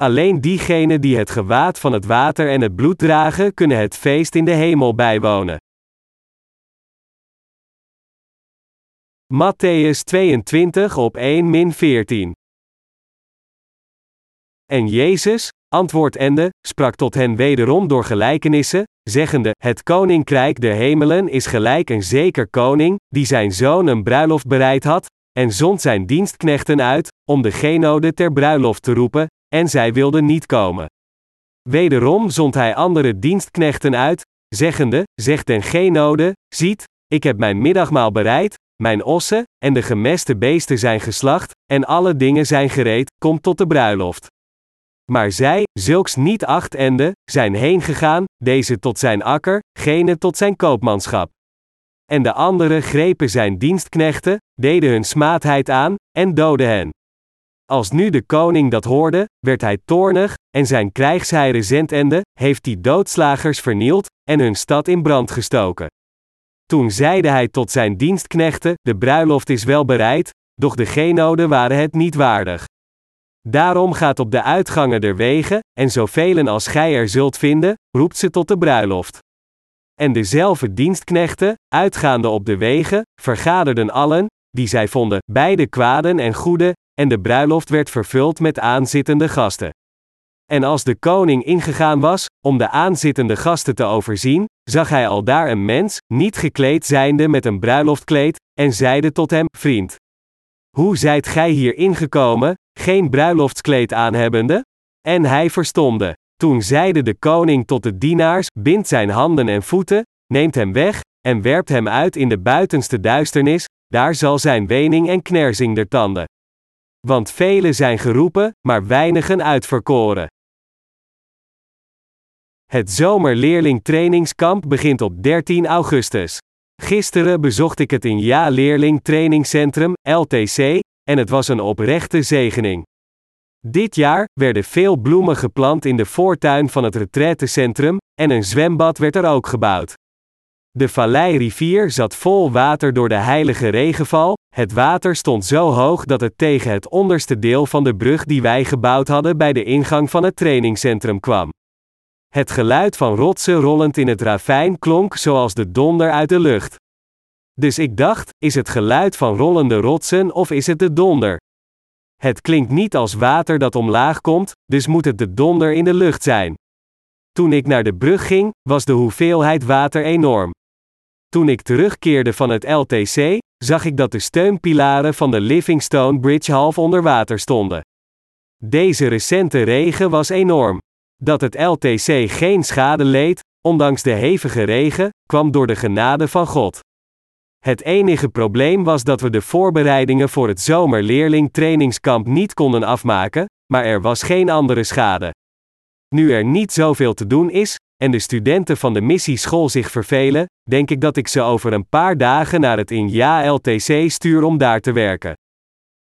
Alleen diegenen die het gewaad van het water en het bloed dragen, kunnen het feest in de hemel bijwonen. Matthäus 22 op 1 min 14. En Jezus, antwoordende, sprak tot hen wederom door gelijkenissen, zeggende: Het koninkrijk der hemelen is gelijk een zeker koning, die zijn zoon een bruiloft bereid had, en zond zijn dienstknechten uit, om de genode ter bruiloft te roepen, en zij wilden niet komen. Wederom zond hij andere dienstknechten uit, zeggende: Zegt den genode: Ziet, ik heb mijn middagmaal bereid, mijn ossen en de gemeste beesten zijn geslacht, en alle dingen zijn gereed, kom tot de bruiloft. Maar zij, zulks niet achtende, zijn heen gegaan, deze tot zijn akker, gene tot zijn koopmanschap. En de anderen grepen zijn dienstknechten, deden hun smaadheid aan, en doden hen. Als nu de koning dat hoorde, werd hij toornig, en zijn krijgsheiren zendende, heeft die doodslagers vernield, en hun stad in brand gestoken. Toen zeide hij tot zijn dienstknechten: De bruiloft is wel bereid, doch de genoden waren het niet waardig. Daarom gaat op de uitgangen der wegen, en zoveel als gij er zult vinden, roept ze tot de bruiloft. En dezelfde dienstknechten, uitgaande op de wegen, vergaderden allen, die zij vonden, beide kwaden en goede, en de bruiloft werd vervuld met aanzittende gasten. En als de koning ingegaan was, om de aanzittende gasten te overzien, zag hij al daar een mens, niet gekleed zijnde met een bruiloftkleed, en zeide tot hem: Vriend, hoe zijt gij hier ingekomen, geen bruiloftskleed aanhebbende? En hij verstomde. Toen zeide de koning tot de dienaars: Bind zijn handen en voeten, neemt hem weg, en werpt hem uit in de buitenste duisternis, daar zal zijn wening en knersing der tanden. Want velen zijn geroepen, maar weinigen uitverkoren. Het zomerleerling begint op 13 augustus. Gisteren bezocht ik het in Ja Leerling Trainingscentrum, LTC, en het was een oprechte zegening. Dit jaar werden veel bloemen geplant in de voortuin van het retraitecentrum, en een zwembad werd er ook gebouwd. De Valleirivier zat vol water door de heilige regenval, het water stond zo hoog dat het tegen het onderste deel van de brug die wij gebouwd hadden bij de ingang van het trainingscentrum kwam. Het geluid van rotsen rollend in het ravijn klonk zoals de donder uit de lucht. Dus ik dacht: is het geluid van rollende rotsen of is het de donder? Het klinkt niet als water dat omlaag komt, dus moet het de donder in de lucht zijn. Toen ik naar de brug ging, was de hoeveelheid water enorm. Toen ik terugkeerde van het LTC, zag ik dat de steunpilaren van de Livingstone Bridge half onder water stonden. Deze recente regen was enorm. Dat het LTC geen schade leed, ondanks de hevige regen, kwam door de genade van God. Het enige probleem was dat we de voorbereidingen voor het zomerleerling trainingskamp niet konden afmaken, maar er was geen andere schade. Nu er niet zoveel te doen is, en de studenten van de missieschool zich vervelen, denk ik dat ik ze over een paar dagen naar het in Ja LTC stuur om daar te werken.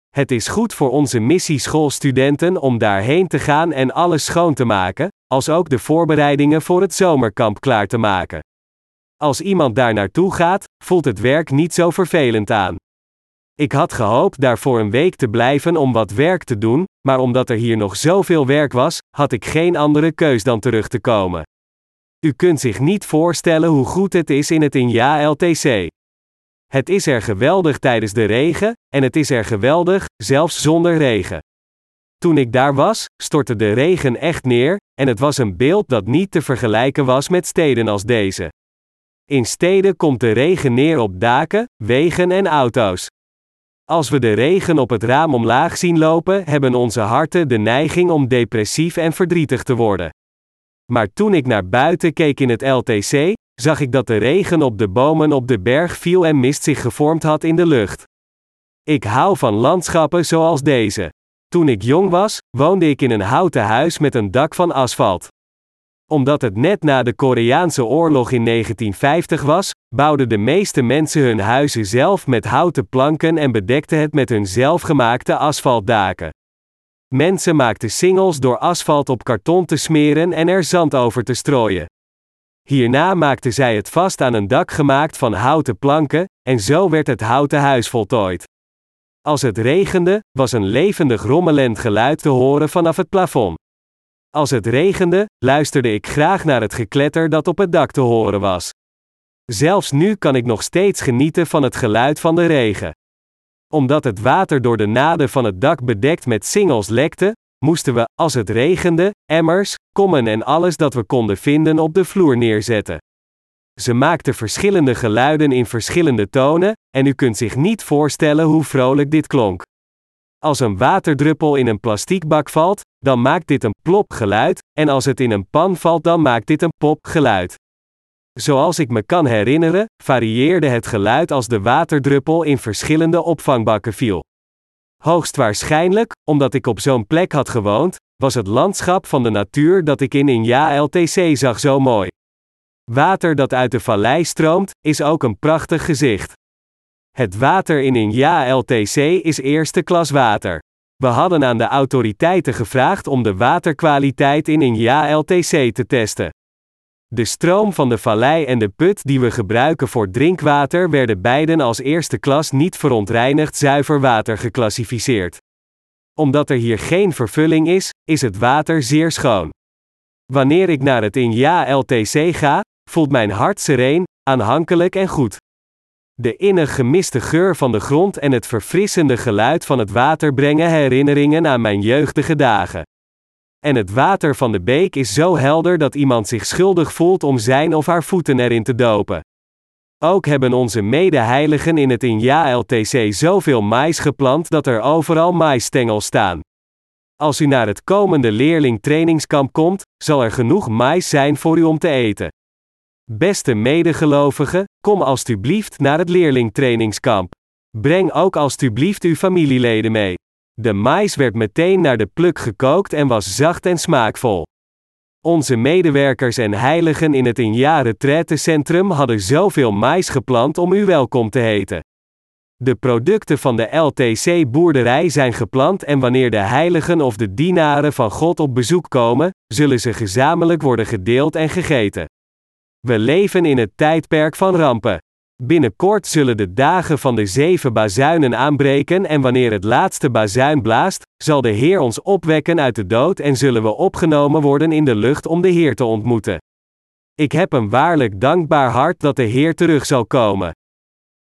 Het is goed voor onze missieschoolstudenten om daarheen te gaan en alles schoon te maken, als ook de voorbereidingen voor het zomerkamp klaar te maken. Als iemand daar naartoe gaat, voelt het werk niet zo vervelend aan. Ik had gehoopt daar voor een week te blijven om wat werk te doen, maar omdat er hier nog zoveel werk was, had ik geen andere keus dan terug te komen. U kunt zich niet voorstellen hoe goed het is in het Inja LTC. Het is er geweldig tijdens de regen, en het is er geweldig, zelfs zonder regen. Toen ik daar was, stortte de regen echt neer, en het was een beeld dat niet te vergelijken was met steden als deze. In steden komt de regen neer op daken, wegen en auto's. Als we de regen op het raam omlaag zien lopen, hebben onze harten de neiging om depressief en verdrietig te worden. Maar toen ik naar buiten keek in het LTC, zag ik dat de regen op de bomen op de berg viel en mist zich gevormd had in de lucht. Ik hou van landschappen zoals deze. Toen ik jong was, woonde ik in een houten huis met een dak van asfalt. Omdat het net na de Koreaanse oorlog in 1950 was, bouwden de meeste mensen hun huizen zelf met houten planken en bedekten het met hun zelfgemaakte asfaltdaken. Mensen maakten singels door asfalt op karton te smeren en er zand over te strooien. Hierna maakten zij het vast aan een dak gemaakt van houten planken, en zo werd het houten huis voltooid. Als het regende, was een levendig rommelend geluid te horen vanaf het plafond. Als het regende, luisterde ik graag naar het gekletter dat op het dak te horen was. Zelfs nu kan ik nog steeds genieten van het geluid van de regen. Omdat het water door de naden van het dak bedekt met singels lekte, moesten we, als het regende, emmers, kommen en alles dat we konden vinden op de vloer neerzetten. Ze maakten verschillende geluiden in verschillende tonen, en u kunt zich niet voorstellen hoe vrolijk dit klonk. Als een waterdruppel in een plastiekbak valt, dan maakt dit een plop geluid, en als het in een pan valt, dan maakt dit een pop geluid. Zoals ik me kan herinneren, varieerde het geluid als de waterdruppel in verschillende opvangbakken viel. Hoogstwaarschijnlijk, omdat ik op zo'n plek had gewoond, was het landschap van de natuur dat ik in Inja LTC zag zo mooi. Water dat uit de vallei stroomt, is ook een prachtig gezicht. Het water in Inja LTC is eerste klas water. We hadden aan de autoriteiten gevraagd om de waterkwaliteit in Inja LTC te testen. De stroom van de vallei en de put die we gebruiken voor drinkwater werden beiden als eerste klas niet verontreinigd zuiver water geclassificeerd. Omdat er hier geen vervulling is, is het water zeer schoon. Wanneer ik naar het Inja LTC ga, voelt mijn hart sereen, aanhankelijk en goed. De innig gemiste geur van de grond en het verfrissende geluid van het water brengen herinneringen aan mijn jeugdige dagen. En het water van de beek is zo helder dat iemand zich schuldig voelt om zijn of haar voeten erin te dopen. Ook hebben onze medeheiligen in het Inja LTC zoveel mais geplant dat er overal maisstengels staan. Als u naar het komende leerlingtrainingskamp komt, zal er genoeg mais zijn voor u om te eten. Beste medegelovigen, kom alstublieft naar het leerlingtrainingskamp. Breng ook alstublieft uw familieleden mee. De mais werd meteen naar de pluk gekookt en was zacht en smaakvol. Onze medewerkers en heiligen in het Inja Centrum hadden zoveel mais geplant om u welkom te heten. De producten van de LTC-boerderij zijn geplant en wanneer de heiligen of de dienaren van God op bezoek komen, zullen ze gezamenlijk worden gedeeld en gegeten. We leven in het tijdperk van rampen. Binnenkort zullen de dagen van de zeven bazuinen aanbreken en wanneer het laatste bazuin blaast, zal de Heer ons opwekken uit de dood en zullen we opgenomen worden in de lucht om de Heer te ontmoeten. Ik heb een waarlijk dankbaar hart dat de Heer terug zal komen.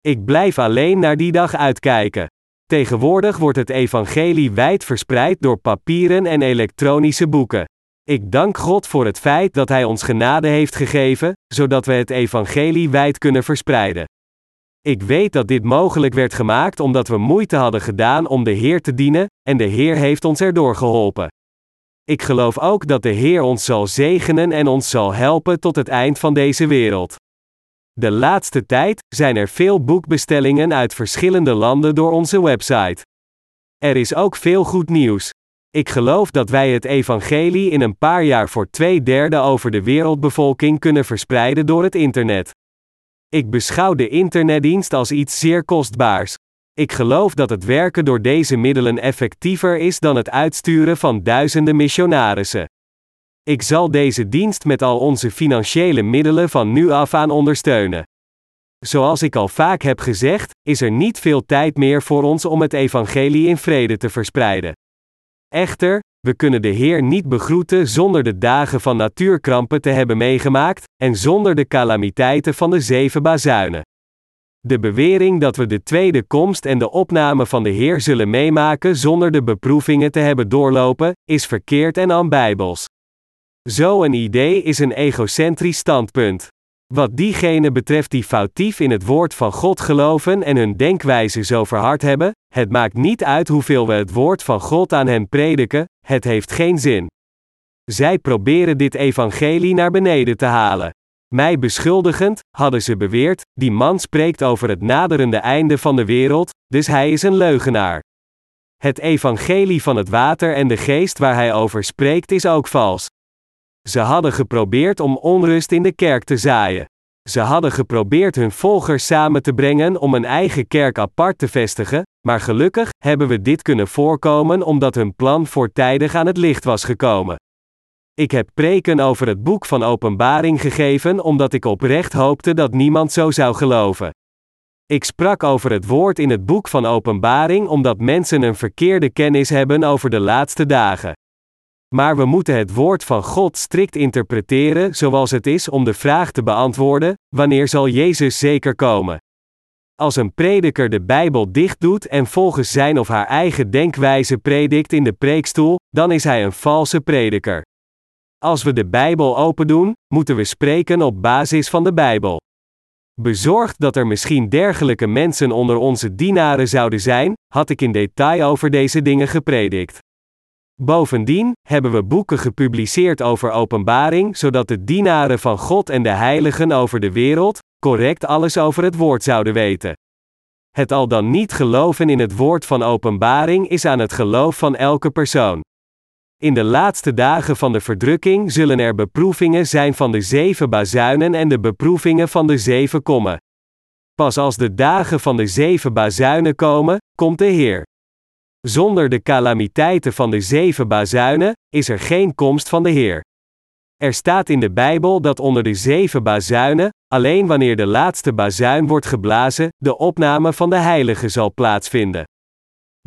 Ik blijf alleen naar die dag uitkijken. Tegenwoordig wordt het evangelie wijd verspreid door papieren en elektronische boeken. Ik dank God voor het feit dat Hij ons genade heeft gegeven, zodat we het evangelie wijd kunnen verspreiden. Ik weet dat dit mogelijk werd gemaakt omdat we moeite hadden gedaan om de Heer te dienen, en de Heer heeft ons erdoor geholpen. Ik geloof ook dat de Heer ons zal zegenen en ons zal helpen tot het eind van deze wereld. De laatste tijd zijn er veel boekbestellingen uit verschillende landen door onze website. Er is ook veel goed nieuws. Ik geloof dat wij het evangelie in een paar jaar voor twee derde over de wereldbevolking kunnen verspreiden door het internet. Ik beschouw de internetdienst als iets zeer kostbaars. Ik geloof dat het werken door deze middelen effectiever is dan het uitsturen van duizenden missionarissen. Ik zal deze dienst met al onze financiële middelen van nu af aan ondersteunen. Zoals ik al vaak heb gezegd, is er niet veel tijd meer voor ons om het evangelie in vrede te verspreiden. Echter, we kunnen de Heer niet begroeten zonder de dagen van natuurkrampen te hebben meegemaakt, en zonder de calamiteiten van de zeven bazuinen. De bewering dat we de tweede komst en de opname van de Heer zullen meemaken zonder de beproevingen te hebben doorlopen, is verkeerd en aanbijbels. Zo'n idee is een egocentrisch standpunt. Wat diegenen betreft die foutief in het woord van God geloven en hun denkwijze zo verhard hebben, het maakt niet uit hoeveel we het woord van God aan hen prediken, het heeft geen zin. Zij proberen dit evangelie naar beneden te halen. Mij beschuldigend, hadden ze beweerd, die man spreekt over het naderende einde van de wereld, dus hij is een leugenaar. Het evangelie van het water en de geest waar hij over spreekt is ook vals. Ze hadden geprobeerd om onrust in de kerk te zaaien. Ze hadden geprobeerd hun volgers samen te brengen om een eigen kerk apart te vestigen, maar gelukkig hebben we dit kunnen voorkomen omdat hun plan voortijdig aan het licht was gekomen. Ik heb preken over het boek van Openbaring gegeven omdat ik oprecht hoopte dat niemand zo zou geloven. Ik sprak over het woord in het boek van Openbaring omdat mensen een verkeerde kennis hebben over de laatste dagen. Maar we moeten het woord van God strikt interpreteren zoals het is om de vraag te beantwoorden: wanneer zal Jezus zeker komen? Als een prediker de Bijbel dicht doet en volgens zijn of haar eigen denkwijze predikt in de preekstoel, dan is hij een valse prediker. Als we de Bijbel open doen, moeten we spreken op basis van de Bijbel. Bezorgd dat er misschien dergelijke mensen onder onze dienaren zouden zijn, had ik in detail over deze dingen gepredikt. Bovendien hebben we boeken gepubliceerd over openbaring, zodat de dienaren van God en de heiligen over de wereld correct alles over het woord zouden weten. Het al dan niet geloven in het woord van openbaring is aan het geloof van elke persoon. In de laatste dagen van de verdrukking zullen er beproevingen zijn van de zeven bazuinen en de beproevingen van de zeven kommen. Pas als de dagen van de zeven bazuinen komen, komt de Heer. Zonder de calamiteiten van de zeven bazuinen is er geen komst van de Heer. Er staat in de Bijbel dat onder de zeven bazuinen, alleen wanneer de laatste bazuin wordt geblazen, de opname van de heilige zal plaatsvinden.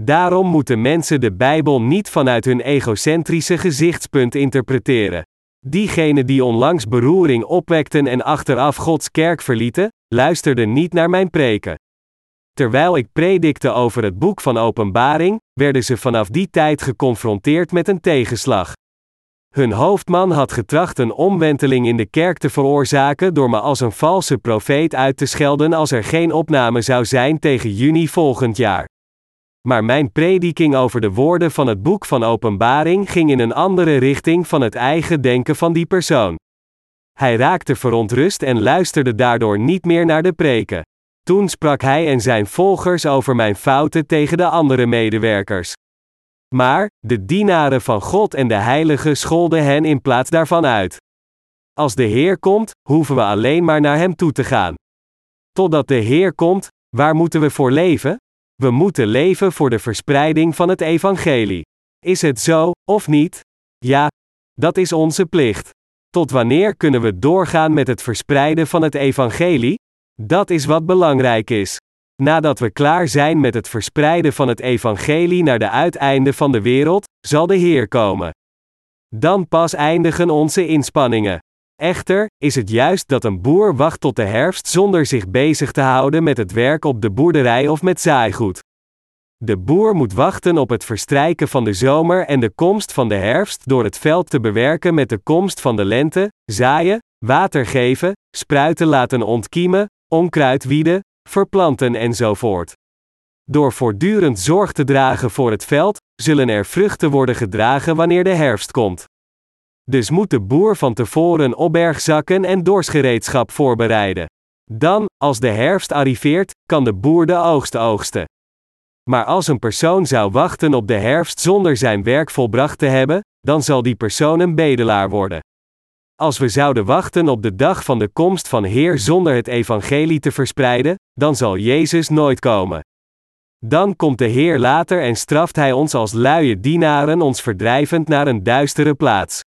Daarom moeten mensen de Bijbel niet vanuit hun egocentrische gezichtspunt interpreteren. Diegenen die onlangs beroering opwekten en achteraf Gods kerk verlieten, luisterden niet naar mijn preken. Terwijl ik predikte over het boek van Openbaring, werden ze vanaf die tijd geconfronteerd met een tegenslag. Hun hoofdman had getracht een omwenteling in de kerk te veroorzaken door me als een valse profeet uit te schelden als er geen opname zou zijn tegen juni volgend jaar. Maar mijn prediking over de woorden van het boek van Openbaring ging in een andere richting van het eigen denken van die persoon. Hij raakte verontrust en luisterde daardoor niet meer naar de preken. Toen sprak hij en zijn volgers over mijn fouten tegen de andere medewerkers. Maar, de dienaren van God en de heiligen scholden hen in plaats daarvan uit. Als de Heer komt, hoeven we alleen maar naar Hem toe te gaan. Totdat de Heer komt, waar moeten we voor leven? We moeten leven voor de verspreiding van het Evangelie. Is het zo, of niet? Ja, dat is onze plicht. Tot wanneer kunnen we doorgaan met het verspreiden van het Evangelie? Dat is wat belangrijk is. Nadat we klaar zijn met het verspreiden van het evangelie naar de uiteinden van de wereld, zal de Heer komen. Dan pas eindigen onze inspanningen. Echter, is het juist dat een boer wacht tot de herfst zonder zich bezig te houden met het werk op de boerderij of met zaaigoed. De boer moet wachten op het verstrijken van de zomer en de komst van de herfst door het veld te bewerken met de komst van de lente, zaaien, water geven, spruiten laten ontkiemen, onkruid wieden, verplanten enzovoort. Door voortdurend zorg te dragen voor het veld, zullen er vruchten worden gedragen wanneer de herfst komt. Dus moet de boer van tevoren opbergzakken en dorsgereedschap voorbereiden. Dan, als de herfst arriveert, kan de boer de oogst oogsten. Maar als een persoon zou wachten op de herfst zonder zijn werk volbracht te hebben, dan zal die persoon een bedelaar worden. Als we zouden wachten op de dag van de komst van Heer zonder het evangelie te verspreiden, dan zal Jezus nooit komen. Dan komt de Heer later en straft Hij ons als luie dienaren ons verdrijvend naar een duistere plaats.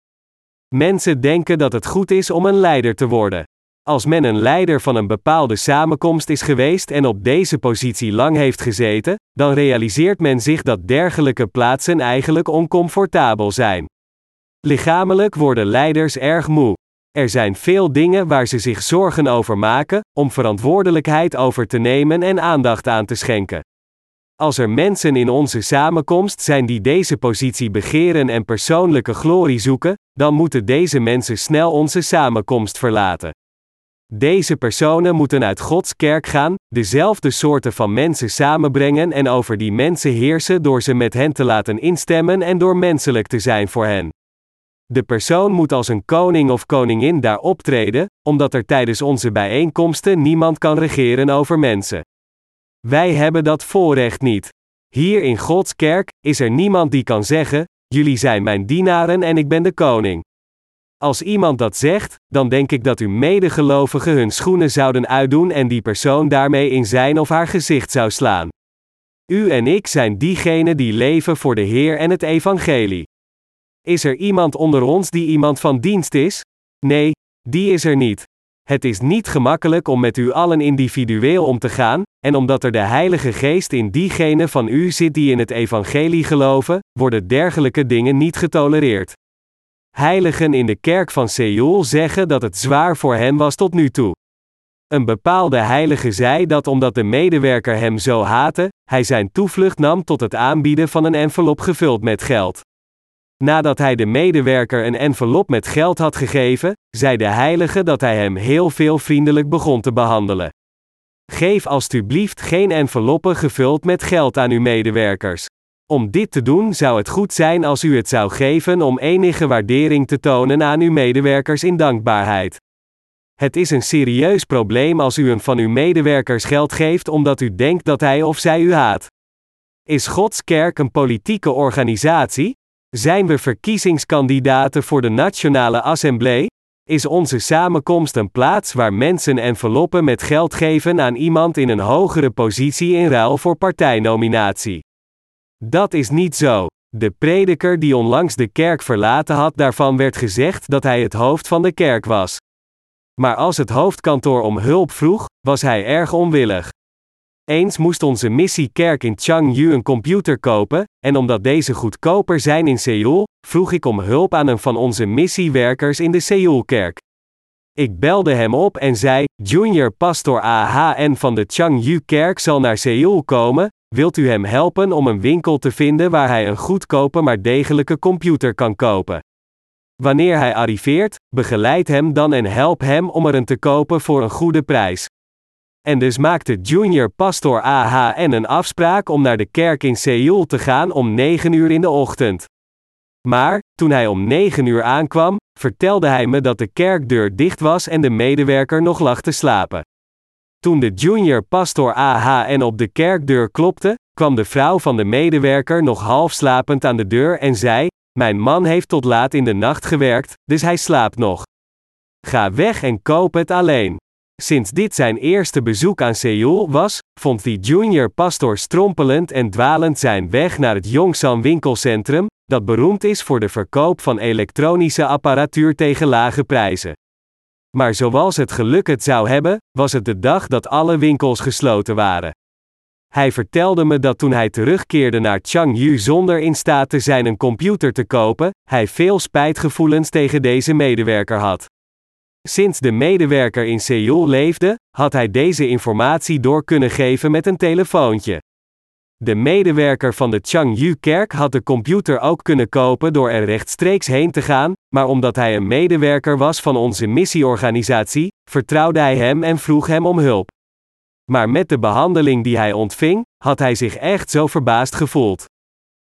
Mensen denken dat het goed is om een leider te worden. Als men een leider van een bepaalde samenkomst is geweest en op deze positie lang heeft gezeten, dan realiseert men zich dat dergelijke plaatsen eigenlijk oncomfortabel zijn. Lichamelijk worden leiders erg moe. Er zijn veel dingen waar ze zich zorgen over maken, om verantwoordelijkheid over te nemen en aandacht aan te schenken. Als er mensen in onze samenkomst zijn die deze positie begeren en persoonlijke glorie zoeken, dan moeten deze mensen snel onze samenkomst verlaten. Deze personen moeten uit Gods kerk gaan, dezelfde soorten van mensen samenbrengen en over die mensen heersen door ze met hen te laten instemmen en door menselijk te zijn voor hen. De persoon moet als een koning of koningin daar optreden, omdat er tijdens onze bijeenkomsten niemand kan regeren over mensen. Wij hebben dat voorrecht niet. Hier in Gods kerk is er niemand die kan zeggen: Jullie zijn mijn dienaren en ik ben de koning. Als iemand dat zegt, dan denk ik dat uw medegelovigen hun schoenen zouden uitdoen en die persoon daarmee in zijn of haar gezicht zou slaan. U en ik zijn diegenen die leven voor de Heer en het Evangelie. Is er iemand onder ons die iemand van dienst is? Nee, die is er niet. Het is niet gemakkelijk om met u allen individueel om te gaan, en omdat er de Heilige Geest in diegenen van u zit die in het Evangelie geloven, worden dergelijke dingen niet getolereerd. Heiligen in de kerk van Seoul zeggen dat het zwaar voor hen was tot nu toe. Een bepaalde heilige zei dat omdat de medewerker hem zo haatte, hij zijn toevlucht nam tot het aanbieden van een envelop gevuld met geld. Nadat hij de medewerker een envelop met geld had gegeven, zei de heilige dat hij hem heel veel vriendelijk begon te behandelen. Geef alstublieft geen enveloppen gevuld met geld aan uw medewerkers. Om dit te doen zou het goed zijn als u het zou geven om enige waardering te tonen aan uw medewerkers in dankbaarheid. Het is een serieus probleem als u een van uw medewerkers geld geeft omdat u denkt dat hij of zij u haat. Is Gods kerk een politieke organisatie? Zijn we verkiezingskandidaten voor de Nationale Assemblée? Is onze samenkomst een plaats waar mensen enveloppen met geld geven aan iemand in een hogere positie in ruil voor partijnominatie? Dat is niet zo. De prediker die onlangs de kerk verlaten had, daarvan werd gezegd dat hij het hoofd van de kerk was. Maar als het hoofdkantoor om hulp vroeg, was hij erg onwillig. Eens moest onze missiekerk in Changju een computer kopen, en omdat deze goedkoper zijn in Seoul, vroeg ik om hulp aan een van onze missiewerkers in de Seoulkerk. Ik belde hem op en zei: Junior Pastor AHN van de Changju-kerk zal naar Seoul komen. Wilt u hem helpen om een winkel te vinden waar hij een goedkope maar degelijke computer kan kopen? Wanneer hij arriveert, begeleid hem dan en help hem om er een te kopen voor een goede prijs. En dus maakte junior pastor AHN een afspraak om naar de kerk in Seoul te gaan om 9 uur in de ochtend. Maar, toen hij om 9 uur aankwam, vertelde hij me dat de kerkdeur dicht was en de medewerker nog lag te slapen. Toen de junior pastor AHN op de kerkdeur klopte, kwam de vrouw van de medewerker nog half slapend aan de deur en zei: Mijn man heeft tot laat in de nacht gewerkt, dus hij slaapt nog. Ga weg en koop het alleen. Sinds dit zijn eerste bezoek aan Seoul was, vond die junior pastor strompelend en dwalend zijn weg naar het Yongsan winkelcentrum, dat beroemd is voor de verkoop van elektronische apparatuur tegen lage prijzen. Maar zoals het geluk het zou hebben, was het de dag dat alle winkels gesloten waren. Hij vertelde me dat toen hij terugkeerde naar Changju zonder in staat te zijn een computer te kopen, hij veel spijtgevoelens tegen deze medewerker had. Sinds de medewerker in Seoul leefde, had hij deze informatie door kunnen geven met een telefoontje. De medewerker van de Changju-kerk had de computer ook kunnen kopen door er rechtstreeks heen te gaan, maar omdat hij een medewerker was van onze missieorganisatie, vertrouwde hij hem en vroeg hem om hulp. Maar met de behandeling die hij ontving, had hij zich echt zo verbaasd gevoeld.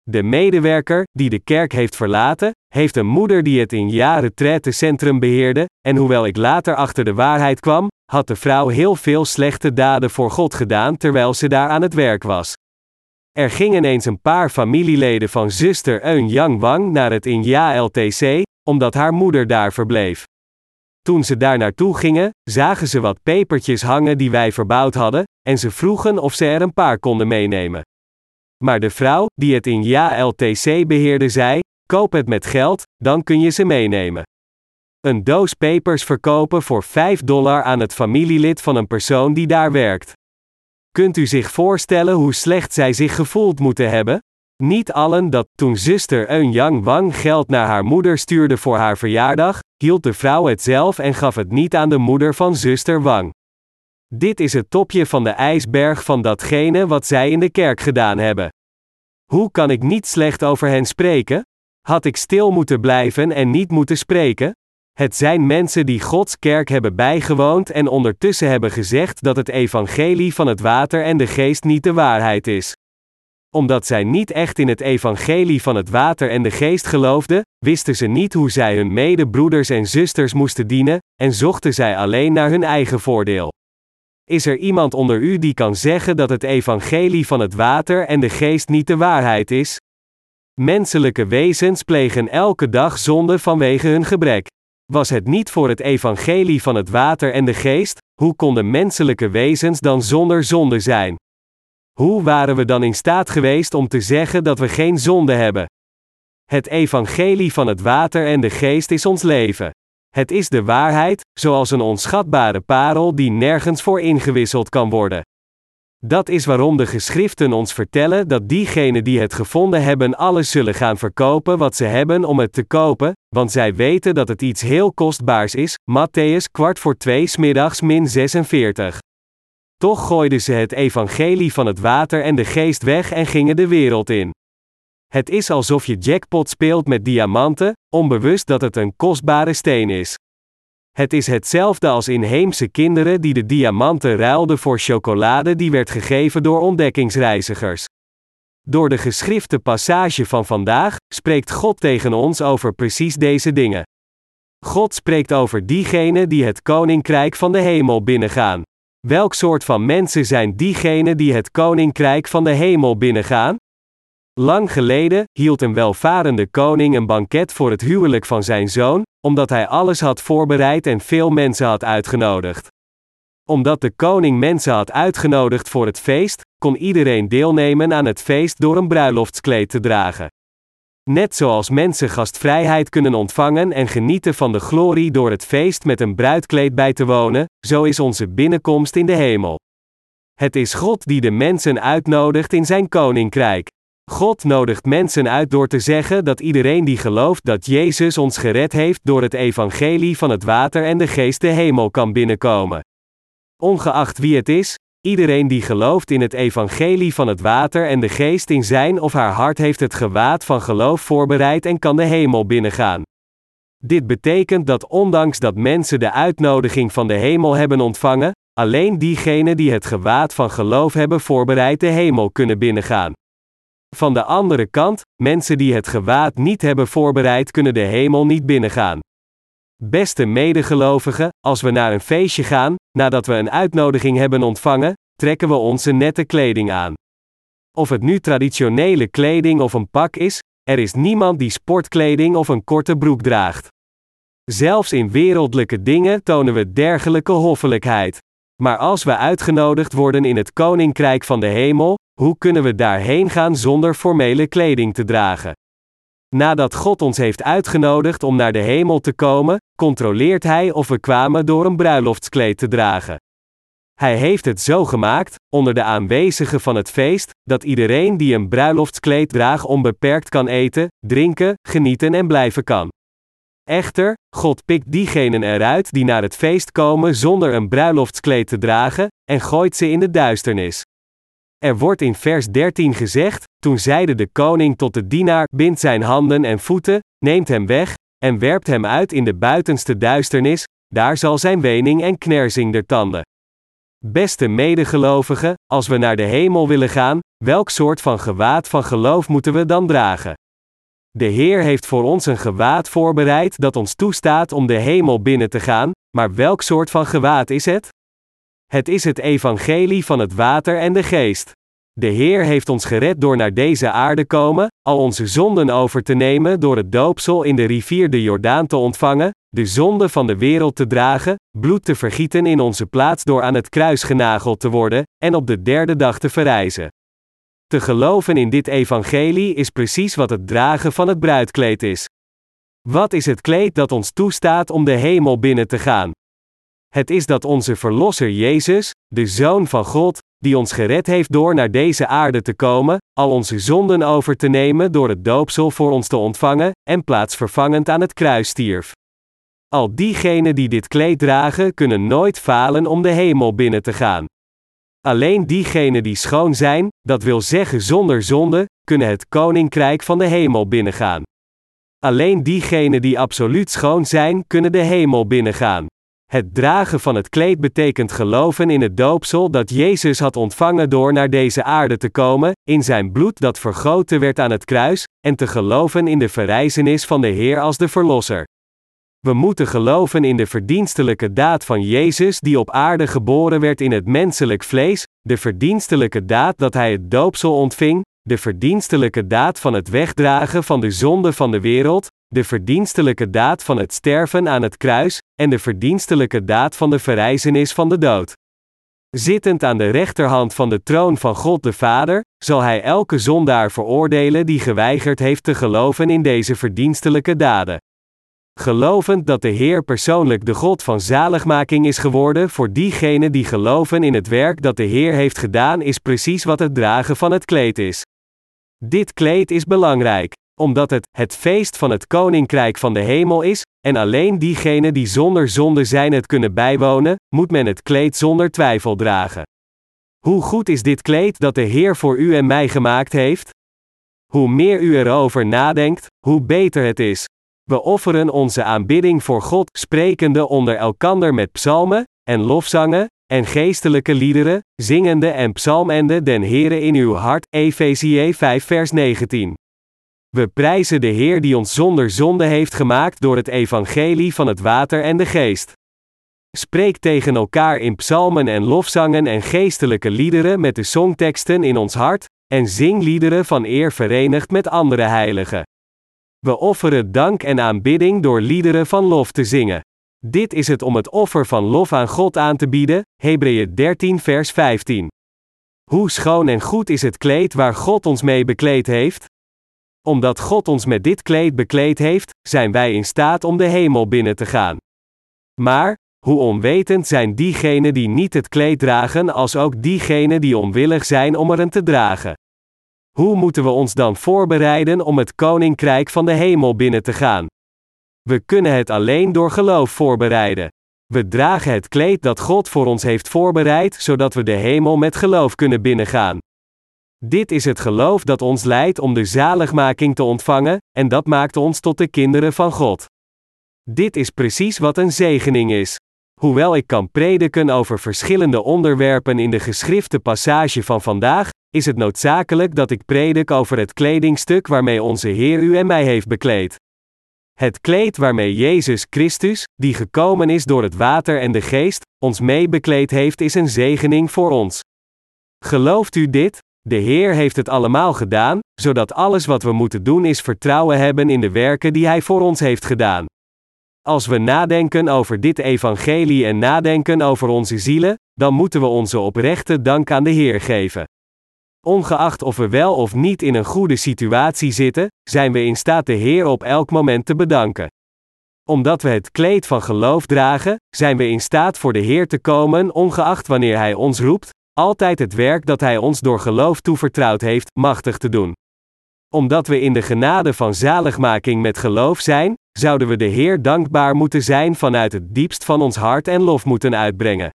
De medewerker, die de kerk heeft verlaten, heeft een moeder die het in jaren centrum beheerde, en hoewel ik later achter de waarheid kwam, had de vrouw heel veel slechte daden voor God gedaan terwijl ze daar aan het werk was. Er gingen eens een paar familieleden van zuster Eun Yang Wang naar het Inja LTC, omdat haar moeder daar verbleef. Toen ze daar naartoe gingen, zagen ze wat pepertjes hangen die wij verbouwd hadden, en ze vroegen of ze er een paar konden meenemen. Maar de vrouw, die het in LTC beheerde, zei: Koop het met geld, dan kun je ze meenemen. Een doos pepers verkopen voor 5 dollar aan het familielid van een persoon die daar werkt. Kunt u zich voorstellen hoe slecht zij zich gevoeld moeten hebben? Niet allen dat, toen zuster Eun Yang Wang geld naar haar moeder stuurde voor haar verjaardag, hield de vrouw het zelf en gaf het niet aan de moeder van zuster Wang. Dit is het topje van de ijsberg van datgene wat zij in de kerk gedaan hebben. Hoe kan ik niet slecht over hen spreken? Had ik stil moeten blijven en niet moeten spreken? Het zijn mensen die Gods kerk hebben bijgewoond en ondertussen hebben gezegd dat het evangelie van het water en de geest niet de waarheid is. Omdat zij niet echt in het evangelie van het water en de geest geloofden, wisten ze niet hoe zij hun medebroeders en zusters moesten dienen, en zochten zij alleen naar hun eigen voordeel. Is er iemand onder u die kan zeggen dat het evangelie van het water en de geest niet de waarheid is? Menselijke wezens plegen elke dag zonde vanwege hun gebrek. Was het niet voor het evangelie van het water en de geest, hoe konden menselijke wezens dan zonder zonde zijn? Hoe waren we dan in staat geweest om te zeggen dat we geen zonde hebben? Het evangelie van het water en de geest is ons leven. Het is de waarheid, zoals een onschatbare parel die nergens voor ingewisseld kan worden. Dat is waarom de geschriften ons vertellen dat diegenen die het gevonden hebben alles zullen gaan verkopen wat ze hebben om het te kopen, want zij weten dat het iets heel kostbaars is. Matthäus kwart voor twee smiddags min 46. Toch gooiden ze het evangelie van het water en de geest weg en gingen de wereld in. Het is alsof je jackpot speelt met diamanten, onbewust dat het een kostbare steen is. Het is hetzelfde als inheemse kinderen die de diamanten ruilden voor chocolade die werd gegeven door ontdekkingsreizigers. Door de geschrifte passage van vandaag spreekt God tegen ons over precies deze dingen. God spreekt over diegenen die het koninkrijk van de hemel binnengaan. Welk soort van mensen zijn diegenen die het koninkrijk van de hemel binnengaan? Lang geleden hield een welvarende koning een banket voor het huwelijk van zijn zoon, omdat hij alles had voorbereid en veel mensen had uitgenodigd. Omdat de koning mensen had uitgenodigd voor het feest, kon iedereen deelnemen aan het feest door een bruiloftskleed te dragen. Net zoals mensen gastvrijheid kunnen ontvangen en genieten van de glorie door het feest met een bruidkleed bij te wonen, zo is onze binnenkomst in de hemel. Het is God die de mensen uitnodigt in zijn koninkrijk. God nodigt mensen uit door te zeggen dat iedereen die gelooft dat Jezus ons gered heeft door het evangelie van het water en de geest de hemel kan binnenkomen. Ongeacht wie het is, iedereen die gelooft in het evangelie van het water en de geest in zijn of haar hart heeft het gewaad van geloof voorbereid en kan de hemel binnengaan. Dit betekent dat ondanks dat mensen de uitnodiging van de hemel hebben ontvangen, alleen diegenen die het gewaad van geloof hebben voorbereid de hemel kunnen binnengaan. Van de andere kant, mensen die het gewaad niet hebben voorbereid kunnen de hemel niet binnengaan. Beste medegelovigen, als we naar een feestje gaan, nadat we een uitnodiging hebben ontvangen, trekken we onze nette kleding aan. Of het nu traditionele kleding of een pak is, er is niemand die sportkleding of een korte broek draagt. Zelfs in wereldlijke dingen tonen we dergelijke hoffelijkheid. Maar als we uitgenodigd worden in het koninkrijk van de hemel, hoe kunnen we daarheen gaan zonder formele kleding te dragen? Nadat God ons heeft uitgenodigd om naar de hemel te komen, controleert Hij of we kwamen door een bruiloftskleed te dragen. Hij heeft het zo gemaakt, onder de aanwezigen van het feest, dat iedereen die een bruiloftskleed draagt onbeperkt kan eten, drinken, genieten en blijven kan. Echter, God pikt diegenen eruit die naar het feest komen zonder een bruiloftskleed te dragen, en gooit ze in de duisternis. Er wordt in vers 13 gezegd: Toen zeide de koning tot de dienaar: Bind zijn handen en voeten, neemt hem weg, en werpt hem uit in de buitenste duisternis, daar zal zijn wening en knersing der tanden. Beste medegelovigen, als we naar de hemel willen gaan, welk soort van gewaad van geloof moeten we dan dragen? De Heer heeft voor ons een gewaad voorbereid dat ons toestaat om de hemel binnen te gaan, maar welk soort van gewaad is het? Het is het evangelie van het water en de geest. De Heer heeft ons gered door naar deze aarde komen, al onze zonden over te nemen door het doopsel in de rivier de Jordaan te ontvangen, de zonde van de wereld te dragen, bloed te vergieten in onze plaats door aan het kruis genageld te worden, en op de derde dag te verrijzen. Te geloven in dit evangelie is precies wat het dragen van het bruidkleed is. Wat is het kleed dat ons toestaat om de hemel binnen te gaan? Het is dat onze Verlosser Jezus, de Zoon van God, die ons gered heeft door naar deze aarde te komen, al onze zonden over te nemen door het doopsel voor ons te ontvangen, en plaatsvervangend aan het kruis stierf. Al diegenen die dit kleed dragen, kunnen nooit falen om de hemel binnen te gaan. Alleen diegenen die schoon zijn, dat wil zeggen zonder zonde, kunnen het koninkrijk van de hemel binnengaan. Alleen diegenen die absoluut schoon zijn, kunnen de hemel binnengaan. Het dragen van het kleed betekent geloven in het doopsel dat Jezus had ontvangen door naar deze aarde te komen, in zijn bloed dat vergoten werd aan het kruis, en te geloven in de verrijzenis van de Heer als de Verlosser. We moeten geloven in de verdienstelijke daad van Jezus die op aarde geboren werd in het menselijk vlees, de verdienstelijke daad dat hij het doopsel ontving, de verdienstelijke daad van het wegdragen van de zonde van de wereld, de verdienstelijke daad van het sterven aan het kruis, en de verdienstelijke daad van de verrijzenis van de dood. Zittend aan de rechterhand van de troon van God de Vader, zal hij elke zondaar veroordelen die geweigerd heeft te geloven in deze verdienstelijke daden. Gelovend dat de Heer persoonlijk de God van zaligmaking is geworden voor diegenen die geloven in het werk dat de Heer heeft gedaan, is precies wat het dragen van het kleed is. Dit kleed is belangrijk, omdat het het feest van het koninkrijk van de hemel is, en alleen diegenen die zonder zonde zijn het kunnen bijwonen, moet men het kleed zonder twijfel dragen. Hoe goed is dit kleed dat de Heer voor u en mij gemaakt heeft? Hoe meer u erover nadenkt, hoe beter het is. We offeren onze aanbidding voor God, sprekende onder elkander met psalmen en lofzangen en geestelijke liederen, zingende en psalmende den Heere in uw hart. Efezië 5 vers 19. We prijzen de Heer die ons zonder zonde heeft gemaakt door het evangelie van het water en de geest. Spreek tegen elkaar in psalmen en lofzangen en geestelijke liederen met de songteksten in ons hart, en zing liederen van eer verenigd met andere heiligen. We offeren dank en aanbidding door liederen van lof te zingen. Dit is het om het offer van lof aan God aan te bieden, Hebreeën 13 vers 15. Hoe schoon en goed is het kleed waar God ons mee bekleed heeft? Omdat God ons met dit kleed bekleed heeft, zijn wij in staat om de hemel binnen te gaan. Maar, hoe onwetend zijn diegenen die niet het kleed dragen, als ook diegenen die onwillig zijn om er een te dragen. Hoe moeten we ons dan voorbereiden om het koninkrijk van de hemel binnen te gaan? We kunnen het alleen door geloof voorbereiden. We dragen het kleed dat God voor ons heeft voorbereid, zodat we de hemel met geloof kunnen binnengaan. Dit is het geloof dat ons leidt om de zaligmaking te ontvangen, en dat maakt ons tot de kinderen van God. Dit is precies wat een zegening is. Hoewel ik kan prediken over verschillende onderwerpen in de geschrifte passage van vandaag, is het noodzakelijk dat ik predik over het kledingstuk waarmee onze Heer u en mij heeft bekleed. Het kleed waarmee Jezus Christus, die gekomen is door het water en de geest, ons mee bekleed heeft, is een zegening voor ons. Gelooft u dit? De Heer heeft het allemaal gedaan, zodat alles wat we moeten doen is vertrouwen hebben in de werken die Hij voor ons heeft gedaan. Als we nadenken over dit evangelie en nadenken over onze zielen, dan moeten we onze oprechte dank aan de Heer geven. Ongeacht of we wel of niet in een goede situatie zitten, zijn we in staat de Heer op elk moment te bedanken. Omdat we het kleed van geloof dragen, zijn we in staat voor de Heer te komen, ongeacht wanneer Hij ons roept, altijd het werk dat Hij ons door geloof toevertrouwd heeft, machtig te doen. Omdat we in de genade van zaligmaking met geloof zijn, zouden we de Heer dankbaar moeten zijn vanuit het diepst van ons hart en lof moeten uitbrengen.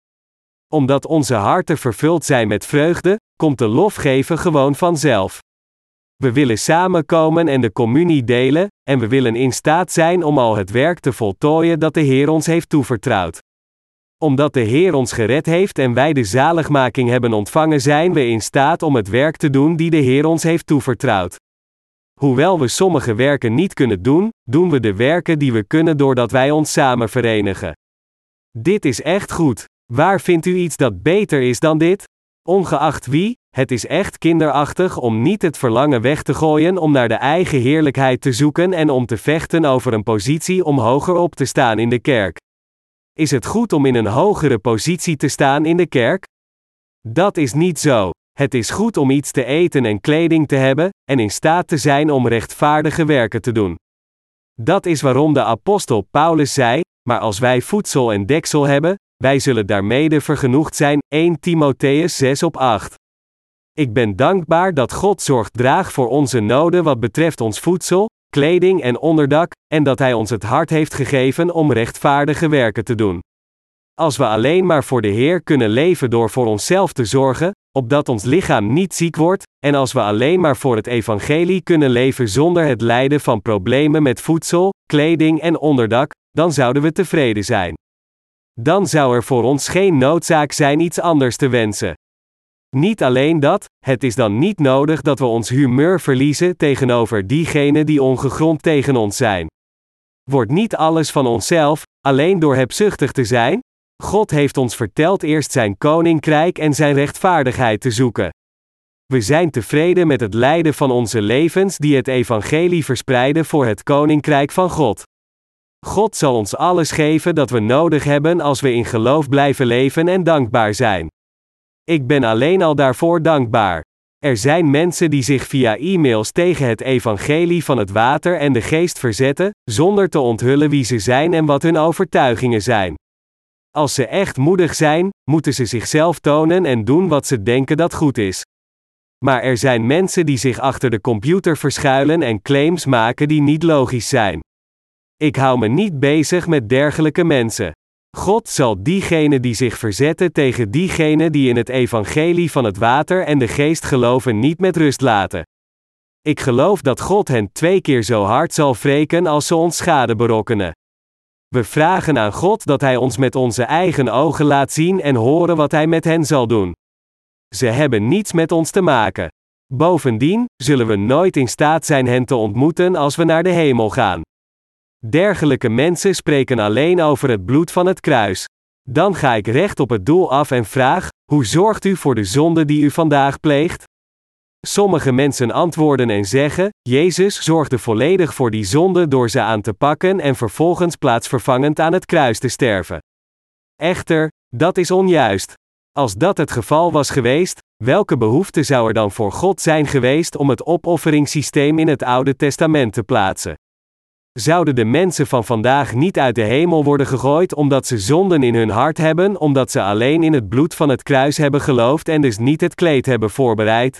Omdat onze harten vervuld zijn met vreugde, komt de lofgeven gewoon vanzelf. We willen samenkomen en de communie delen, en we willen in staat zijn om al het werk te voltooien dat de Heer ons heeft toevertrouwd. Omdat de Heer ons gered heeft en wij de zaligmaking hebben ontvangen, zijn we in staat om het werk te doen die de Heer ons heeft toevertrouwd. Hoewel we sommige werken niet kunnen doen, doen we de werken die we kunnen doordat wij ons samen verenigen. Dit is echt goed. Waar vindt u iets dat beter is dan dit? Ongeacht wie, het is echt kinderachtig om niet het verlangen weg te gooien om naar de eigen heerlijkheid te zoeken en om te vechten over een positie om hoger op te staan in de kerk. Is het goed om in een hogere positie te staan in de kerk? Dat is niet zo. Het is goed om iets te eten en kleding te hebben, en in staat te zijn om rechtvaardige werken te doen. Dat is waarom de apostel Paulus zei: Maar als wij voedsel en deksel hebben, wij zullen daarmede vergenoegd zijn. 1 Timotheus 6 op 8. Ik ben dankbaar dat God zorg draagt voor onze noden wat betreft ons voedsel, kleding en onderdak, en dat Hij ons het hart heeft gegeven om rechtvaardige werken te doen. Als we alleen maar voor de Heer kunnen leven door voor onszelf te zorgen, opdat ons lichaam niet ziek wordt, en als we alleen maar voor het evangelie kunnen leven zonder het lijden van problemen met voedsel, kleding en onderdak, dan zouden we tevreden zijn. Dan zou er voor ons geen noodzaak zijn iets anders te wensen. Niet alleen dat, het is dan niet nodig dat we ons humeur verliezen tegenover diegenen die ongegrond tegen ons zijn. Wordt niet alles van onszelf, alleen door hebzuchtig te zijn? God heeft ons verteld eerst zijn koninkrijk en zijn rechtvaardigheid te zoeken. We zijn tevreden met het lijden van onze levens die het evangelie verspreiden voor het koninkrijk van God. God zal ons alles geven dat we nodig hebben als we in geloof blijven leven en dankbaar zijn. Ik ben alleen al daarvoor dankbaar. Er zijn mensen die zich via e-mails tegen het evangelie van het water en de geest verzetten, zonder te onthullen wie ze zijn en wat hun overtuigingen zijn. Als ze echt moedig zijn, moeten ze zichzelf tonen en doen wat ze denken dat goed is. Maar er zijn mensen die zich achter de computer verschuilen en claims maken die niet logisch zijn. Ik hou me niet bezig met dergelijke mensen. God zal diegenen die zich verzetten tegen diegenen die in het evangelie van het water en de geest geloven niet met rust laten. Ik geloof dat God hen twee keer zo hard zal wreken als ze ons schade berokkenen. We vragen aan God dat Hij ons met onze eigen ogen laat zien en horen wat Hij met hen zal doen. Ze hebben niets met ons te maken. Bovendien zullen we nooit in staat zijn hen te ontmoeten als we naar de hemel gaan. Dergelijke mensen spreken alleen over het bloed van het kruis. Dan ga ik recht op het doel af en vraag: hoe zorgt u voor de zonde die u vandaag pleegt? Sommige mensen antwoorden en zeggen: Jezus zorgde volledig voor die zonde door ze aan te pakken en vervolgens plaatsvervangend aan het kruis te sterven. Echter, dat is onjuist. Als dat het geval was geweest, welke behoefte zou er dan voor God zijn geweest om het opofferingssysteem in het Oude Testament te plaatsen? Zouden de mensen van vandaag niet uit de hemel worden gegooid omdat ze zonden in hun hart hebben, omdat ze alleen in het bloed van het kruis hebben geloofd en dus niet het kleed hebben voorbereid?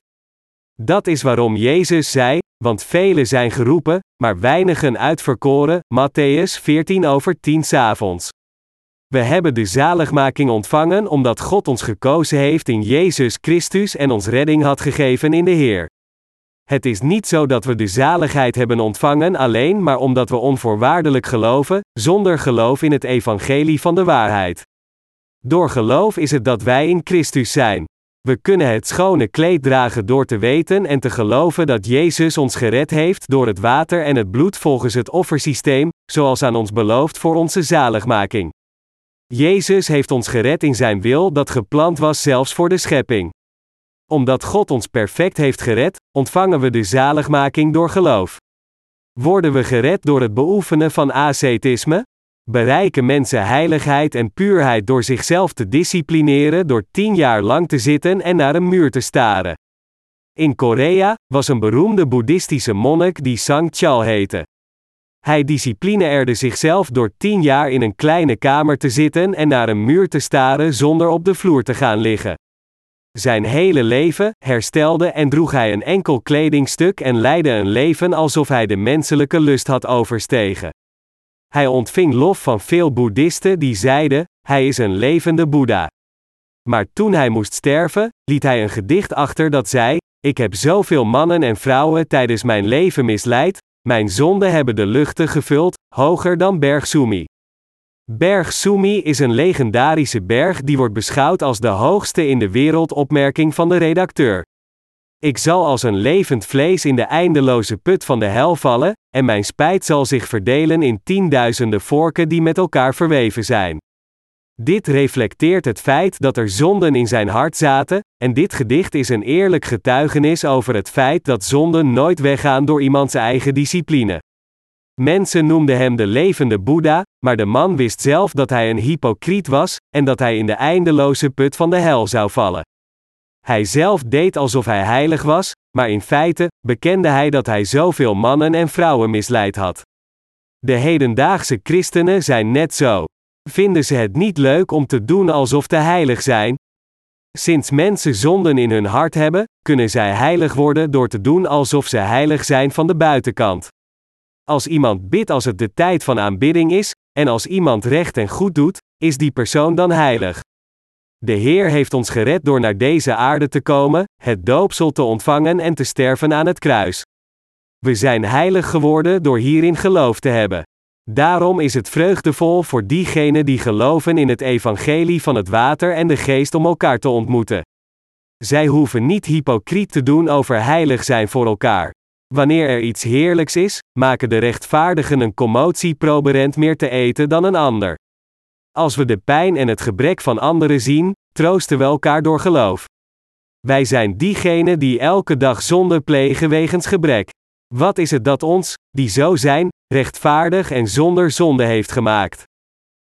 Dat is waarom Jezus zei, want velen zijn geroepen, maar weinigen uitverkoren, Matthäus 14 over 10 avonds. We hebben de zaligmaking ontvangen omdat God ons gekozen heeft in Jezus Christus en ons redding had gegeven in de Heer. Het is niet zo dat we de zaligheid hebben ontvangen alleen maar omdat we onvoorwaardelijk geloven, zonder geloof in het evangelie van de waarheid. Door geloof is het dat wij in Christus zijn. We kunnen het schone kleed dragen door te weten en te geloven dat Jezus ons gered heeft door het water en het bloed volgens het offersysteem, zoals aan ons beloofd voor onze zaligmaking. Jezus heeft ons gered in zijn wil dat gepland was zelfs voor de schepping. Omdat God ons perfect heeft gered, ontvangen we de zaligmaking door geloof. Worden we gered door het beoefenen van ascetisme? Bereiken mensen heiligheid en puurheid door zichzelf te disciplineren door tien jaar lang te zitten en naar een muur te staren. In Korea was een beroemde boeddhistische monnik die Sang Chal heette. Hij disciplineerde zichzelf door tien jaar in een kleine kamer te zitten en naar een muur te staren zonder op de vloer te gaan liggen. Zijn hele leven herstelde en droeg hij een enkel kledingstuk en leidde een leven alsof hij de menselijke lust had overstegen. Hij ontving lof van veel boeddhisten die zeiden: hij is een levende Boeddha. Maar toen hij moest sterven, liet hij een gedicht achter dat zei: Ik heb zoveel mannen en vrouwen tijdens mijn leven misleid, mijn zonden hebben de luchten gevuld, hoger dan Berg Sumi. Berg Sumi is een legendarische berg die wordt beschouwd als de hoogste in de wereld opmerking van de redacteur. Ik zal als een levend vlees in de eindeloze put van de hel vallen, en mijn spijt zal zich verdelen in tienduizenden vorken die met elkaar verweven zijn. Dit reflecteert het feit dat er zonden in zijn hart zaten, en dit gedicht is een eerlijk getuigenis over het feit dat zonden nooit weggaan door iemands eigen discipline. Mensen noemden hem de levende Boeddha, maar de man wist zelf dat hij een hypocriet was, en dat hij in de eindeloze put van de hel zou vallen. Hij zelf deed alsof hij heilig was, maar in feite bekende hij dat hij zoveel mannen en vrouwen misleid had. De hedendaagse christenen zijn net zo. Vinden ze het niet leuk om te doen alsof ze heilig zijn? Sinds mensen zonden in hun hart hebben, kunnen zij heilig worden door te doen alsof ze heilig zijn van de buitenkant. Als iemand bidt als het de tijd van aanbidding is, en als iemand recht en goed doet, is die persoon dan heilig. De Heer heeft ons gered door naar deze aarde te komen, het doopsel te ontvangen en te sterven aan het kruis. We zijn heilig geworden door hierin geloof te hebben. Daarom is het vreugdevol voor diegenen die geloven in het evangelie van het water en de geest om elkaar te ontmoeten. Zij hoeven niet hypocriet te doen over heilig zijn voor elkaar. Wanneer er iets heerlijks is, maken de rechtvaardigen een commotie proberend meer te eten dan een ander. Als we de pijn en het gebrek van anderen zien, troosten we elkaar door geloof. Wij zijn diegenen die elke dag zonde plegen wegens gebrek. Wat is het dat ons, die zo zijn, rechtvaardig en zonder zonde heeft gemaakt?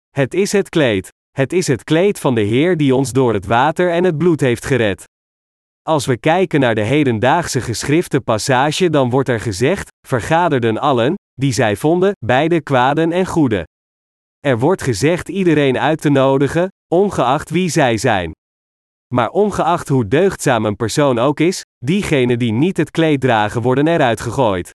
Het is het kleed. Het is het kleed van de Heer die ons door het water en het bloed heeft gered. Als we kijken naar de hedendaagse geschrifte passage, dan wordt er gezegd: vergaderden allen, die zij vonden, beide kwaden en goede. Er wordt gezegd iedereen uit te nodigen, ongeacht wie zij zijn. Maar ongeacht hoe deugdzaam een persoon ook is, diegenen die niet het kleed dragen worden eruit gegooid.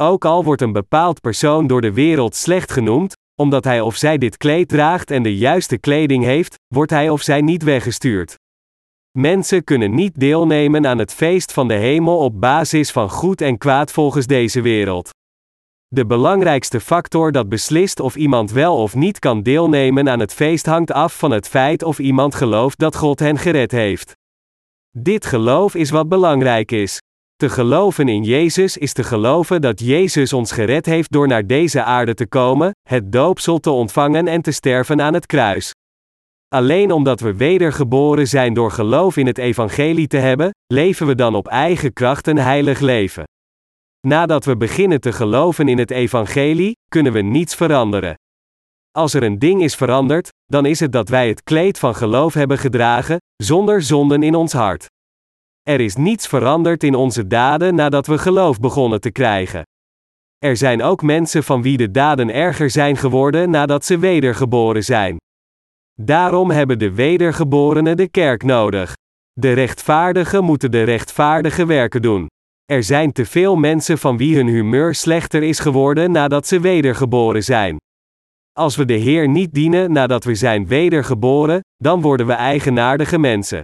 Ook al wordt een bepaald persoon door de wereld slecht genoemd, omdat hij of zij dit kleed draagt en de juiste kleding heeft, wordt hij of zij niet weggestuurd. Mensen kunnen niet deelnemen aan het feest van de hemel op basis van goed en kwaad volgens deze wereld. De belangrijkste factor dat beslist of iemand wel of niet kan deelnemen aan het feest hangt af van het feit of iemand gelooft dat God hen gered heeft. Dit geloof is wat belangrijk is. Te geloven in Jezus is te geloven dat Jezus ons gered heeft door naar deze aarde te komen, het doopsel te ontvangen en te sterven aan het kruis. Alleen omdat we wedergeboren zijn door geloof in het evangelie te hebben, leven we dan op eigen kracht een heilig leven. Nadat we beginnen te geloven in het evangelie, kunnen we niets veranderen. Als er een ding is veranderd, dan is het dat wij het kleed van geloof hebben gedragen, zonder zonden in ons hart. Er is niets veranderd in onze daden nadat we geloof begonnen te krijgen. Er zijn ook mensen van wie de daden erger zijn geworden nadat ze wedergeboren zijn. Daarom hebben de wedergeborenen de kerk nodig. De rechtvaardigen moeten de rechtvaardige werken doen. Er zijn te veel mensen van wie hun humeur slechter is geworden nadat ze wedergeboren zijn. Als we de Heer niet dienen nadat we zijn wedergeboren, dan worden we eigenaardige mensen.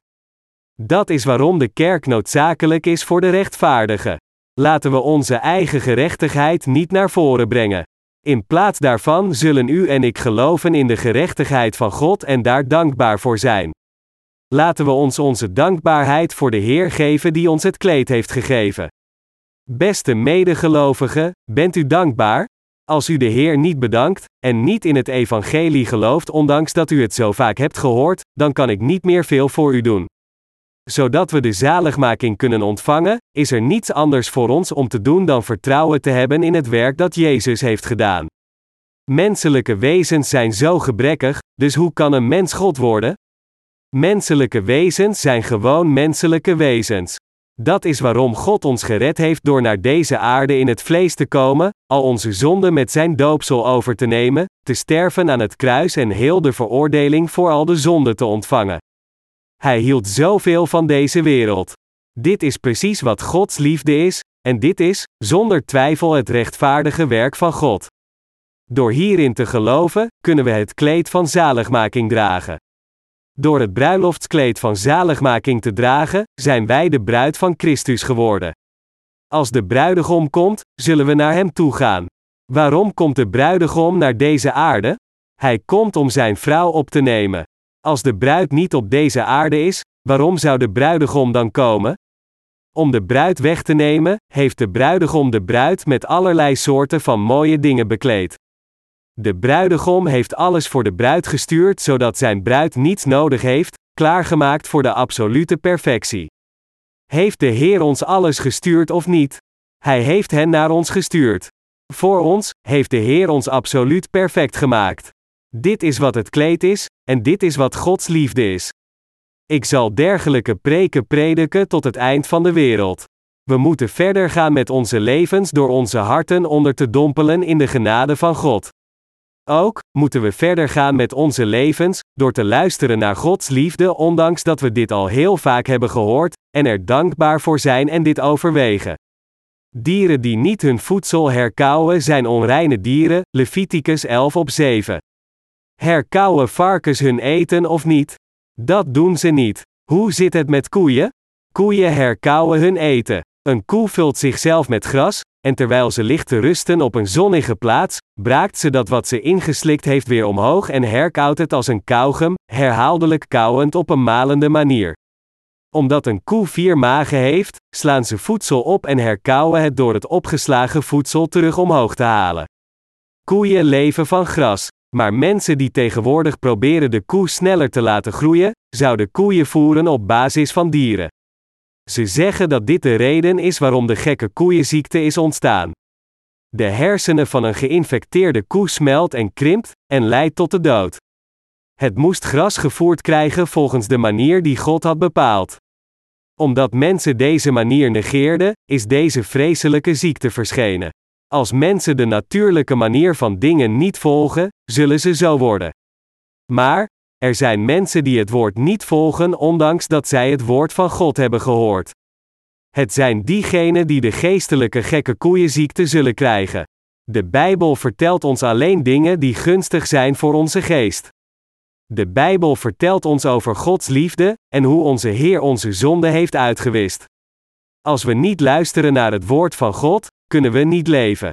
Dat is waarom de kerk noodzakelijk is voor de rechtvaardigen. Laten we onze eigen gerechtigheid niet naar voren brengen. In plaats daarvan zullen u en ik geloven in de gerechtigheid van God en daar dankbaar voor zijn. Laten we ons onze dankbaarheid voor de Heer geven die ons het kleed heeft gegeven. Beste medegelovigen, bent u dankbaar? Als u de Heer niet bedankt, en niet in het evangelie gelooft ondanks dat u het zo vaak hebt gehoord, dan kan ik niet meer veel voor u doen. Zodat we de zaligmaking kunnen ontvangen, is er niets anders voor ons om te doen dan vertrouwen te hebben in het werk dat Jezus heeft gedaan. Menselijke wezens zijn zo gebrekkig, dus hoe kan een mens God worden? Menselijke wezens zijn gewoon menselijke wezens. Dat is waarom God ons gered heeft door naar deze aarde in het vlees te komen, al onze zonden met zijn doopsel over te nemen, te sterven aan het kruis en heel de veroordeling voor al de zonden te ontvangen. Hij hield zoveel van deze wereld. Dit is precies wat Gods liefde is, en dit is, zonder twijfel, het rechtvaardige werk van God. Door hierin te geloven, kunnen we het kleed van zaligmaking dragen. Door het bruiloftskleed van zaligmaking te dragen, zijn wij de bruid van Christus geworden. Als de bruidegom komt, zullen we naar hem toe gaan. Waarom komt de bruidegom naar deze aarde? Hij komt om zijn vrouw op te nemen. Als de bruid niet op deze aarde is, waarom zou de bruidegom dan komen? Om de bruid weg te nemen, heeft de bruidegom de bruid met allerlei soorten van mooie dingen bekleed. De bruidegom heeft alles voor de bruid gestuurd zodat zijn bruid niets nodig heeft, klaargemaakt voor de absolute perfectie. Heeft de Heer ons alles gestuurd of niet? Hij heeft hen naar ons gestuurd. Voor ons heeft de Heer ons absoluut perfect gemaakt. Dit is wat het kleed is, en dit is wat Gods liefde is. Ik zal dergelijke preken prediken tot het eind van de wereld. We moeten verder gaan met onze levens door onze harten onder te dompelen in de genade van God. Ook moeten we verder gaan met onze levens door te luisteren naar Gods liefde, ondanks dat we dit al heel vaak hebben gehoord, en er dankbaar voor zijn en dit overwegen. Dieren die niet hun voedsel herkauwen zijn onreine dieren, Leviticus 11 op 7. Herkauwen varkens hun eten of niet? Dat doen ze niet. Hoe zit het met koeien? Koeien herkauwen hun eten. Een koe vult zichzelf met gras, en terwijl ze ligt te rusten op een zonnige plaats, braakt ze dat wat ze ingeslikt heeft weer omhoog en herkauwt het als een kauwgum, herhaaldelijk kauwend op een malende manier. Omdat een koe vier magen heeft, slaan ze voedsel op en herkauwen het door het opgeslagen voedsel terug omhoog te halen. Koeien leven van gras. Maar mensen die tegenwoordig proberen de koe sneller te laten groeien, zouden koeien voeren op basis van dieren. Ze zeggen dat dit de reden is waarom de gekke koeienziekte is ontstaan. De hersenen van een geïnfecteerde koe smelt en krimpt en leidt tot de dood. Het moest gras gevoerd krijgen volgens de manier die God had bepaald. Omdat mensen deze manier negeerden, is deze vreselijke ziekte verschenen. Als mensen de natuurlijke manier van dingen niet volgen, zullen ze zo worden. Maar, er zijn mensen die het woord niet volgen ondanks dat zij het woord van God hebben gehoord. Het zijn diegenen die de geestelijke gekke koeienziekte zullen krijgen. De Bijbel vertelt ons alleen dingen die gunstig zijn voor onze geest. De Bijbel vertelt ons over Gods liefde en hoe onze Heer onze zonde heeft uitgewist. Als we niet luisteren naar het woord van God, kunnen we niet leven.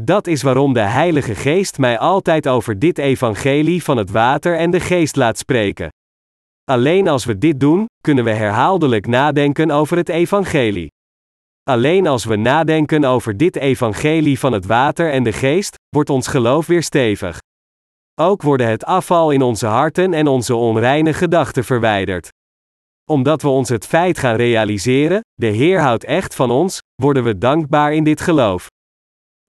Dat is waarom de Heilige Geest mij altijd over dit evangelie van het water en de geest laat spreken. Alleen als we dit doen, kunnen we herhaaldelijk nadenken over het evangelie. Alleen als we nadenken over dit evangelie van het water en de geest, wordt ons geloof weer stevig. Ook worden het afval in onze harten en onze onreine gedachten verwijderd. Omdat we ons het feit gaan realiseren, de Heer houdt echt van ons, worden we dankbaar in dit geloof.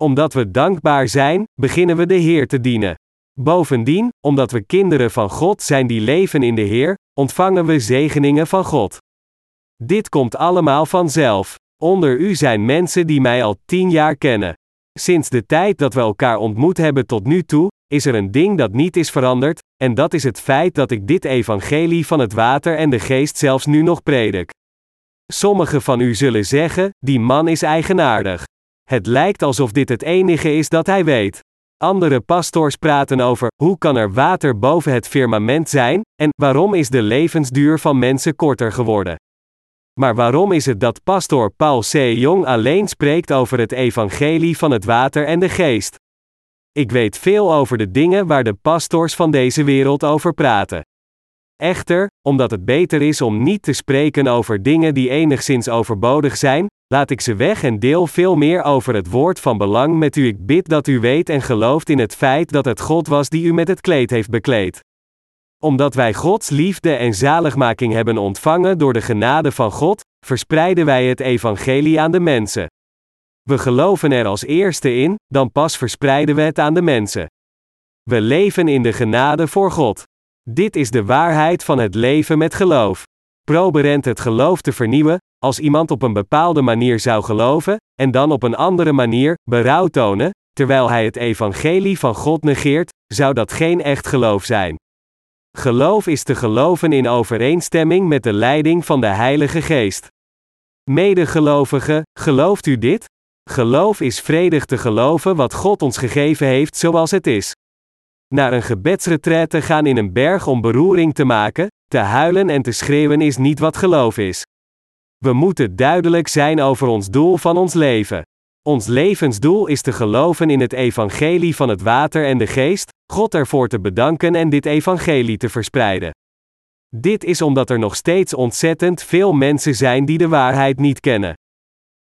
Omdat we dankbaar zijn, beginnen we de Heer te dienen. Bovendien, omdat we kinderen van God zijn die leven in de Heer, ontvangen we zegeningen van God. Dit komt allemaal vanzelf. Onder u zijn mensen die mij al tien jaar kennen. Sinds de tijd dat we elkaar ontmoet hebben tot nu toe, is er een ding dat niet is veranderd, en dat is het feit dat ik dit evangelie van het water en de geest zelfs nu nog predik. Sommigen van u zullen zeggen: die man is eigenaardig. Het lijkt alsof dit het enige is dat hij weet. Andere pastors praten over hoe kan er water boven het firmament zijn en waarom is de levensduur van mensen korter geworden. Maar waarom is het dat pastoor Paul C. Jong alleen spreekt over het evangelie van het water en de geest? Ik weet veel over de dingen waar de pastors van deze wereld over praten. Echter, omdat het beter is om niet te spreken over dingen die enigszins overbodig zijn, laat ik ze weg en deel veel meer over het woord van belang met u. Ik bid dat u weet en gelooft in het feit dat het God was die u met het kleed heeft bekleed. Omdat wij Gods liefde en zaligmaking hebben ontvangen door de genade van God, verspreiden wij het evangelie aan de mensen. We geloven er als eerste in, dan pas verspreiden we het aan de mensen. We leven in de genade voor God. Dit is de waarheid van het leven met geloof. Proberend het geloof te vernieuwen, als iemand op een bepaalde manier zou geloven, en dan op een andere manier berouw tonen, terwijl hij het evangelie van God negeert, zou dat geen echt geloof zijn. Geloof is te geloven in overeenstemming met de leiding van de Heilige Geest. Medegelovigen, gelooft u dit? Geloof is vredig te geloven wat God ons gegeven heeft zoals het is. Naar een gebedsretraite gaan in een berg om beroering te maken, te huilen en te schreeuwen is niet wat geloof is. We moeten duidelijk zijn over ons doel van ons leven. Ons levensdoel is te geloven in het evangelie van het water en de geest, God ervoor te bedanken en dit evangelie te verspreiden. Dit is omdat er nog steeds ontzettend veel mensen zijn die de waarheid niet kennen.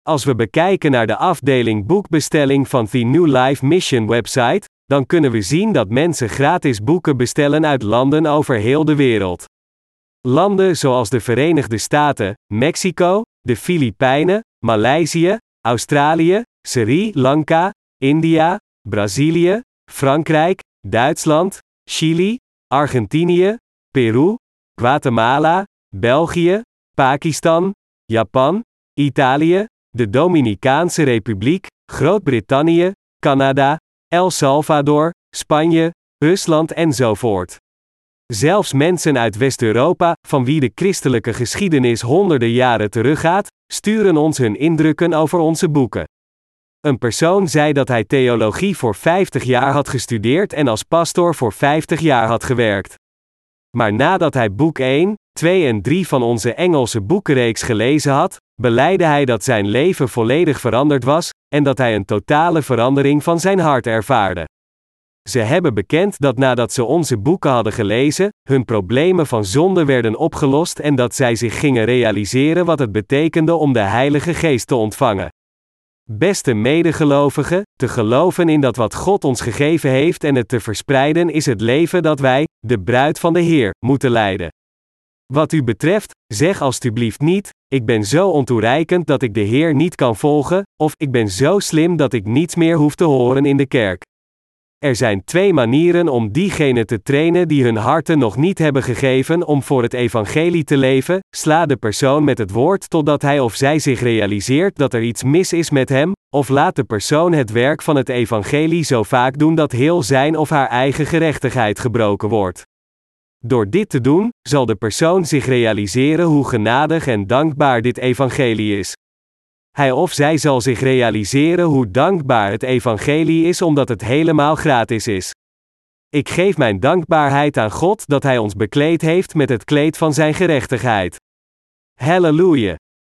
Als we bekijken naar de afdeling boekbestelling van The New Life Mission website, dan kunnen we zien dat mensen gratis boeken bestellen uit landen over heel de wereld. Landen zoals de Verenigde Staten, Mexico, de Filipijnen, Maleisië, Australië, Sri Lanka, India, Brazilië, Frankrijk, Duitsland, Chili, Argentinië, Peru, Guatemala, België, Pakistan, Japan, Italië, de Dominicaanse Republiek, Groot-Brittannië, Canada, El Salvador, Spanje, Rusland enzovoort. Zelfs mensen uit West-Europa, van wie de christelijke geschiedenis honderden jaren teruggaat, sturen ons hun indrukken over onze boeken. Een persoon zei dat hij theologie voor 50 jaar had gestudeerd en als pastor voor 50 jaar had gewerkt. Maar nadat hij boek 1, 2 en 3 van onze Engelse boekenreeks gelezen had, beleidde hij dat zijn leven volledig veranderd was, en dat hij een totale verandering van zijn hart ervaarde. Ze hebben bekend dat nadat ze onze boeken hadden gelezen, hun problemen van zonde werden opgelost en dat zij zich gingen realiseren wat het betekende om de Heilige Geest te ontvangen. Beste medegelovigen, te geloven in dat wat God ons gegeven heeft en het te verspreiden is het leven dat wij, de bruid van de Heer, moeten leiden. Wat u betreft, zeg alstublieft niet: Ik ben zo ontoereikend dat ik de Heer niet kan volgen, of ik ben zo slim dat ik niets meer hoef te horen in de kerk. Er zijn twee manieren om diegenen te trainen die hun harten nog niet hebben gegeven om voor het evangelie te leven: sla de persoon met het woord totdat hij of zij zich realiseert dat er iets mis is met hem, of laat de persoon het werk van het evangelie zo vaak doen dat heel zijn of haar eigen gerechtigheid gebroken wordt. Door dit te doen, zal de persoon zich realiseren hoe genadig en dankbaar dit evangelie is. Hij of zij zal zich realiseren hoe dankbaar het evangelie is omdat het helemaal gratis is. Ik geef mijn dankbaarheid aan God dat Hij ons bekleed heeft met het kleed van Zijn gerechtigheid. Halleluja!